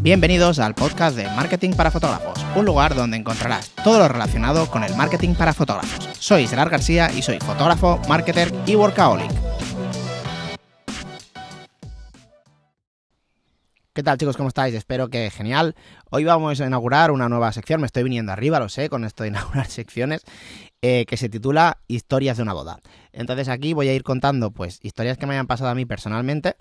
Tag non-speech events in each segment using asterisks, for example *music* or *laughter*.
Bienvenidos al podcast de Marketing para Fotógrafos, un lugar donde encontrarás todo lo relacionado con el marketing para fotógrafos. Soy Gerard García y soy fotógrafo, marketer y workaholic. ¿Qué tal chicos? ¿Cómo estáis? Espero que genial. Hoy vamos a inaugurar una nueva sección, me estoy viniendo arriba, lo sé, con esto de inaugurar *laughs* secciones, eh, que se titula Historias de una boda. Entonces aquí voy a ir contando pues historias que me hayan pasado a mí personalmente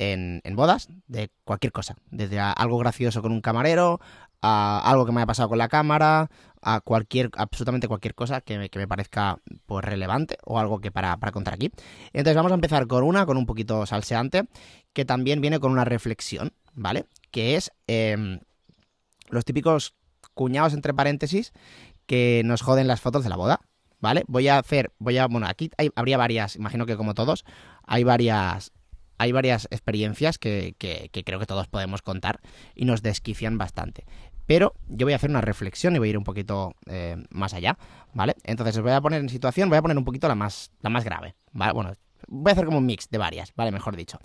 en, bodas, de cualquier cosa, desde algo gracioso con un camarero, a algo que me haya pasado con la cámara, a cualquier, absolutamente cualquier cosa que me, que me parezca pues relevante o algo que para, para, contar aquí. Entonces vamos a empezar con una, con un poquito salseante, que también viene con una reflexión, ¿vale? Que es em, los típicos cuñados entre paréntesis que nos joden las fotos de la boda, ¿vale? Voy a hacer, voy a, bueno, aquí habría varias, imagino que como todos, hay varias, hay varias experiencias que, que, creo que todos podemos contar y nos desquician bastante. Pero yo voy a hacer una reflexión y voy a ir un poquito eh, más allá, ¿vale? Entonces os voy a poner en situación, voy a poner un poquito la más, la más grave, ¿vale? Bueno, voy a hacer como un mix de varias, ¿vale? Mejor dicho.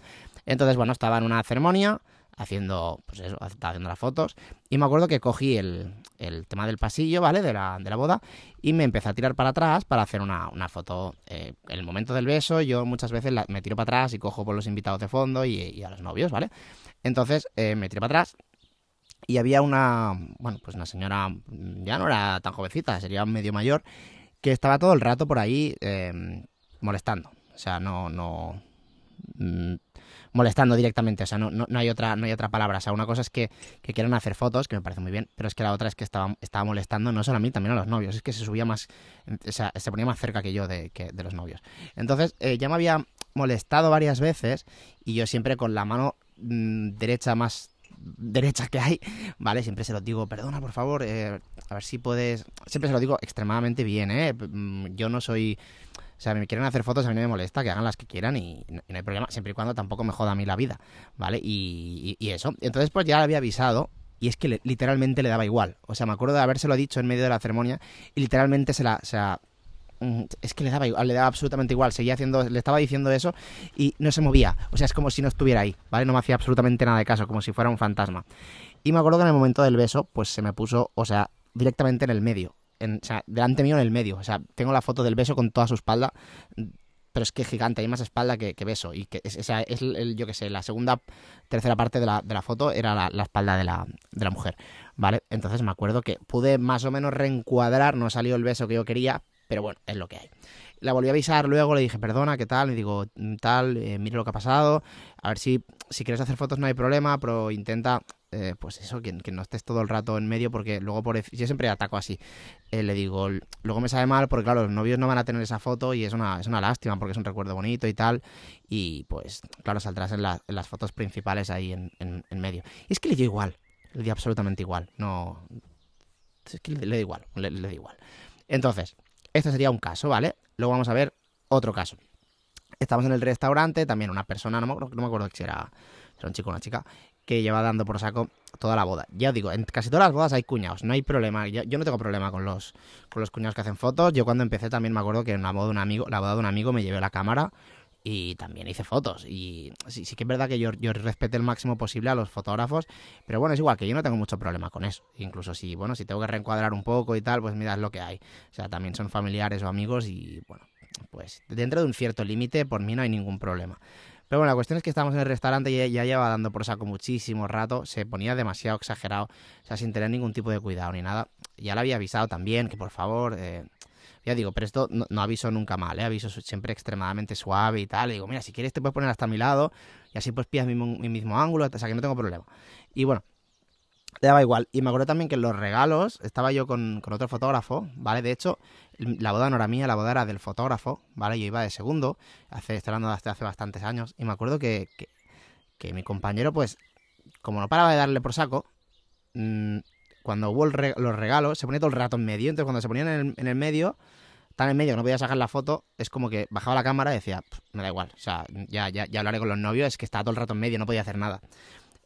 Entonces, bueno, estaba en una ceremonia, haciendo, pues eso, haciendo las fotos. Y me acuerdo que cogí el, el tema del pasillo, ¿vale? De la, de la, boda. Y me empecé a tirar para atrás para hacer una, una foto. Eh, en el momento del beso, yo muchas veces me tiro para atrás y cojo por los invitados de fondo y, a los novios, ¿vale? Entonces eh, me tiré para atrás. Y había una, bueno, pues una señora, ya no era tan jovencita, sería medio mayor, que estaba todo el rato por ahí eh, molestando. O sea, no, no, mm, molestando directamente, o sea, no, no, hay otra, no hay otra palabra. O sea, una cosa es que, que quieran hacer fotos, que me parece muy bien, pero es que la otra es que estaba, estaba molestando no solo a mí, también a los novios. Es que se subía más, o sea, se ponía más cerca que yo de, que, de los novios. Entonces, eh, ya me había molestado varias veces y yo siempre con la mano mm, derecha más derecha que hay, ¿vale? Siempre se lo digo, perdona, por favor, eh, a ver si puedes... Siempre se lo digo extremadamente bien, ¿eh? Mm, yo no soy o sea, me quieren hacer fotos, a mí no me molesta, que hagan las que quieran y, no hay problema, siempre y cuando tampoco me joda a mí la vida, ¿vale? Y, eso. Entonces, pues ya le había avisado y es que literalmente le daba igual. O sea, me acuerdo de habérselo dicho en medio de la ceremonia y literalmente se la... O sea, mm, es que le daba igual, le daba absolutamente igual, seguía haciendo, le estaba diciendo eso y no se movía, o sea, es como si no estuviera ahí, ¿vale? No me hacía absolutamente nada de caso, como si fuera un fantasma. Y me acuerdo que en el momento del beso, pues se me puso, o sea, directamente en el medio sea, delante mío en el medio. O sea, tengo la foto del beso con toda su espalda, pero es que gigante, hay más espalda que, beso. Y que es, esa es el, yo que sé, la segunda, tercera parte de la, de la foto era la, espalda de la, de la mujer, ¿vale? Entonces me acuerdo que pude más o menos reencuadrar, no salió el beso que yo quería, pero bueno, es lo que hay. La volví a avisar luego, le dije, perdona, ¿qué tal? Me digo, mm, tal, eh, mire lo que ha pasado, a ver si, si quieres hacer fotos no hay problema, pero intenta eh, pues eso, que, no estés todo el rato en medio, porque luego por yo siempre ataco así. Eh, le digo, luego me sabe mal, porque claro, los novios no van a tener esa foto y es una, es una lástima, porque es un recuerdo bonito y tal. Y pues, claro, saldrás en, las fotos principales ahí en, medio. Y es que le dio igual, le dio absolutamente igual. No. Es que le, da igual, le, da igual. Entonces, este sería un caso, ¿vale? Luego vamos a ver otro caso. Estamos en el restaurante, también una persona, no me, acuerdo si era, era un chico o una chica, que lleva dando por saco toda la boda. Ya os digo, en casi todas las bodas hay cuñados, no hay problema. Yo, no tengo problema con los, con los cuñados que hacen fotos. Yo cuando empecé también me acuerdo que en la boda de un amigo, la boda de un amigo me llevé la cámara y también hice fotos. Y sí, sí que es verdad que yo, yo el máximo posible a los fotógrafos, pero bueno, es igual que yo no tengo mucho problema con eso. Incluso si, bueno, si tengo que reencuadrar un poco y tal, pues mira, es lo que hay. O sea, también son familiares o amigos y bueno, pues dentro de un cierto límite, por mí no hay ningún problema. Pero bueno, la cuestión es que estábamos en el restaurante y ya lleva dando por saco muchísimo rato, se ponía demasiado exagerado, o sea, sin tener ningún tipo de cuidado ni nada. Ya le había avisado también que por favor, eh, ya digo, pero esto no, aviso nunca mal, ¿eh? aviso siempre extremadamente suave y tal. Le digo, mira, si quieres te puedes poner hasta mi lado y así pues pillas mi, mi mismo ángulo, o sea, que no tengo problema. Y bueno, le daba igual. Y me acuerdo también que en los regalos estaba yo con, otro fotógrafo, ¿vale? De hecho, la boda no era mía, la boda era del fotógrafo, ¿vale? Yo iba de segundo, hace, estoy hablando de hace, bastantes años, y me acuerdo que, que, mi compañero, pues, como no paraba de darle por saco, mmm, cuando hubo los regalos, se ponía todo el rato en medio, entonces cuando se ponían en el, medio, tan en medio que no podía sacar la foto, es como que bajaba la cámara y decía, me da igual, o sea, ya, ya, ya hablaré con los novios, es que estaba todo el rato en medio, no podía hacer nada.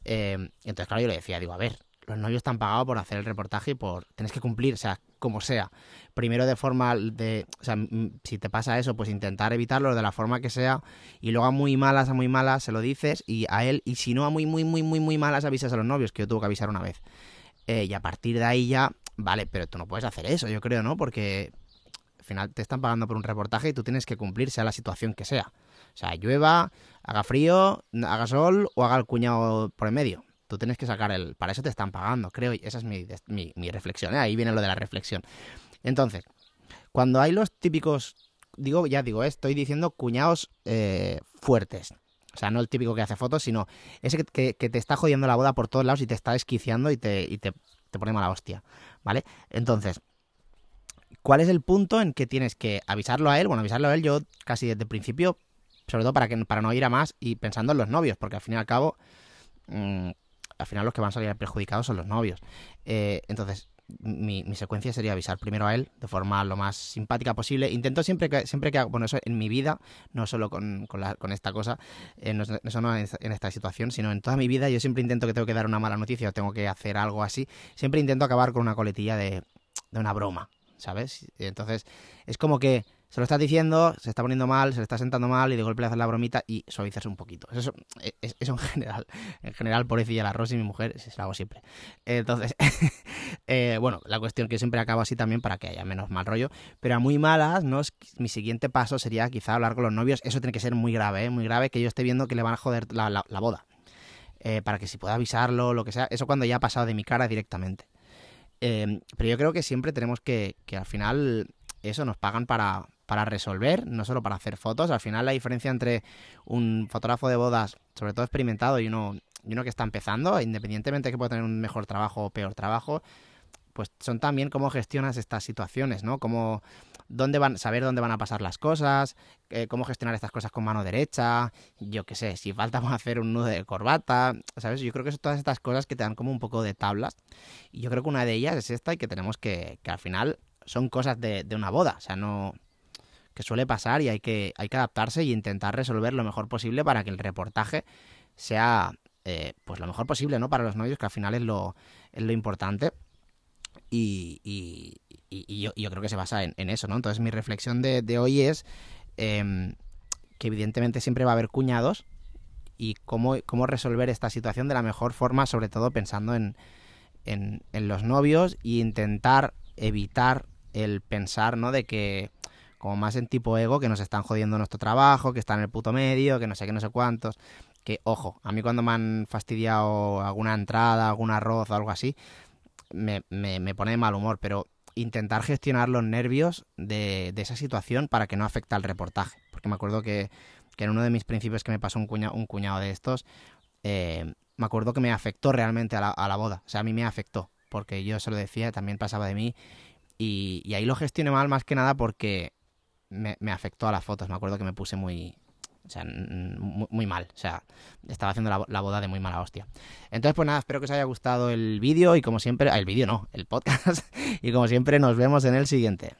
Eh, entonces, claro, yo le decía, digo, a ver, los novios están pagados por hacer el reportaje y por... Tienes que cumplir, o sea, como sea. Primero de forma de... O sea, si te pasa eso, pues intentar evitarlo de la forma que sea y luego a muy malas, a muy malas se lo dices y a él, y si no a muy, muy, muy, muy, muy malas avisas a los novios, que yo tuve que avisar una vez. Eh, y a partir de ahí ya, vale, pero tú no puedes hacer eso, yo creo, ¿no? Porque al final te están pagando por un reportaje y tú tienes que cumplir, sea la situación que sea. O sea, llueva, haga frío, haga sol o haga el cuñado por en medio. Tú tienes que sacar el... Para eso te están pagando, creo. Y esa es mi, mi, reflexión. ¿eh? Ahí viene lo de la reflexión. Entonces, cuando hay los típicos... Digo, ya digo, estoy diciendo cuñados eh, fuertes. Sea, no el típico que hace fotos, sino ese que, te está jodiendo la boda por todos lados y te está esquiciando y te, y te, te pone mala hostia. ¿Vale? Entonces, ¿cuál es el punto en que tienes que avisarlo a él? Bueno, avisarlo a él yo casi desde el principio, sobre todo para, que, para no ir a más y pensando en los novios, porque al fin y al cabo... Mm, al final los que van a salir perjudicados son los novios. Eh, entonces, mi, secuencia sería avisar primero a él de forma lo más simpática posible. Intento siempre que, siempre que hago, bueno, eso en mi vida, no solo con, con, esta cosa, eh, no, solo en, esta situación, sino en toda mi vida, yo siempre intento que tengo que dar una mala noticia o tengo que hacer algo así, siempre intento acabar con una coletilla de, de una broma, ¿sabes? Entonces, es como que se lo estás diciendo, se está poniendo mal, se le está sentando mal y de golpe le haces la bromita y suavizas un poquito. Eso, es, eso en *laughs* general. En general, pobrecilla la Rosy, mi mujer, se lo hago siempre. Entonces, *laughs* eh, bueno, la cuestión que siempre acabo así también para que haya menos mal rollo. Pero a muy malas, ¿no? mi siguiente paso sería quizá hablar con los novios. Eso tiene que ser muy grave, ¿eh? Muy grave que yo esté viendo que le van a joder la, boda. Eh, para que si pueda avisarlo, lo que sea. Eso cuando ya ha pasado de mi cara directamente. Pero yo creo que siempre tenemos que, que al final eso nos pagan para, para resolver, no solo para hacer fotos. Al final la diferencia entre un fotógrafo de bodas, sobre todo experimentado, y uno, y uno que está empezando, independientemente de que pueda tener un mejor trabajo o peor trabajo, pues son también cómo gestionas estas situaciones, ¿no? Cómo, dónde van, saber dónde van a pasar las cosas, eh, cómo gestionar estas cosas con mano derecha, yo qué sé, si falta *laughs* hacer un nudo de corbata, ¿sabes? Yo creo que son todas estas cosas que te dan como un poco de tablas. Y yo creo que una de ellas es esta y que tenemos que, que al final son cosas de, de una boda, o sea, no, que suele pasar y hay que, hay que adaptarse y intentar resolver lo mejor posible para que el reportaje sea eh, pues lo mejor posible, ¿no? Para los novios, que al final es lo, es lo importante. Y, y, yo, creo que se basa en, eso, ¿no? Entonces mi reflexión de, hoy es em, que evidentemente siempre va a haber cuñados y cómo, cómo resolver esta situación de la mejor forma, sobre todo pensando en, en, en los novios e intentar evitar el pensar, ¿no? De que como más en tipo ego, que nos están jodiendo nuestro trabajo, que están en el puto medio, que no sé qué, no sé cuántos. Que, ojo, a mí cuando me han fastidiado alguna entrada, algún arroz o algo así, me, me, pone de mal humor, pero intentar gestionar los nervios de, de, esa situación para que no afecte al reportaje. Porque me acuerdo que, que en uno de mis principios que me pasó un, cuñado, de estos, eh, me acuerdo que me afectó realmente a la, a la, boda. O sea, a mí me afectó, porque yo se lo decía, también pasaba de mí. Y, y ahí lo gestioné mal más que nada porque me, me, afectó a las fotos. Me acuerdo que me puse muy, o sea, muy, mal. O sea, estaba haciendo la, la, boda de muy mala hostia. Entonces, pues nada, espero que os haya gustado el vídeo y como siempre, el vídeo no, el podcast. *laughs* y como siempre, nos vemos en el siguiente.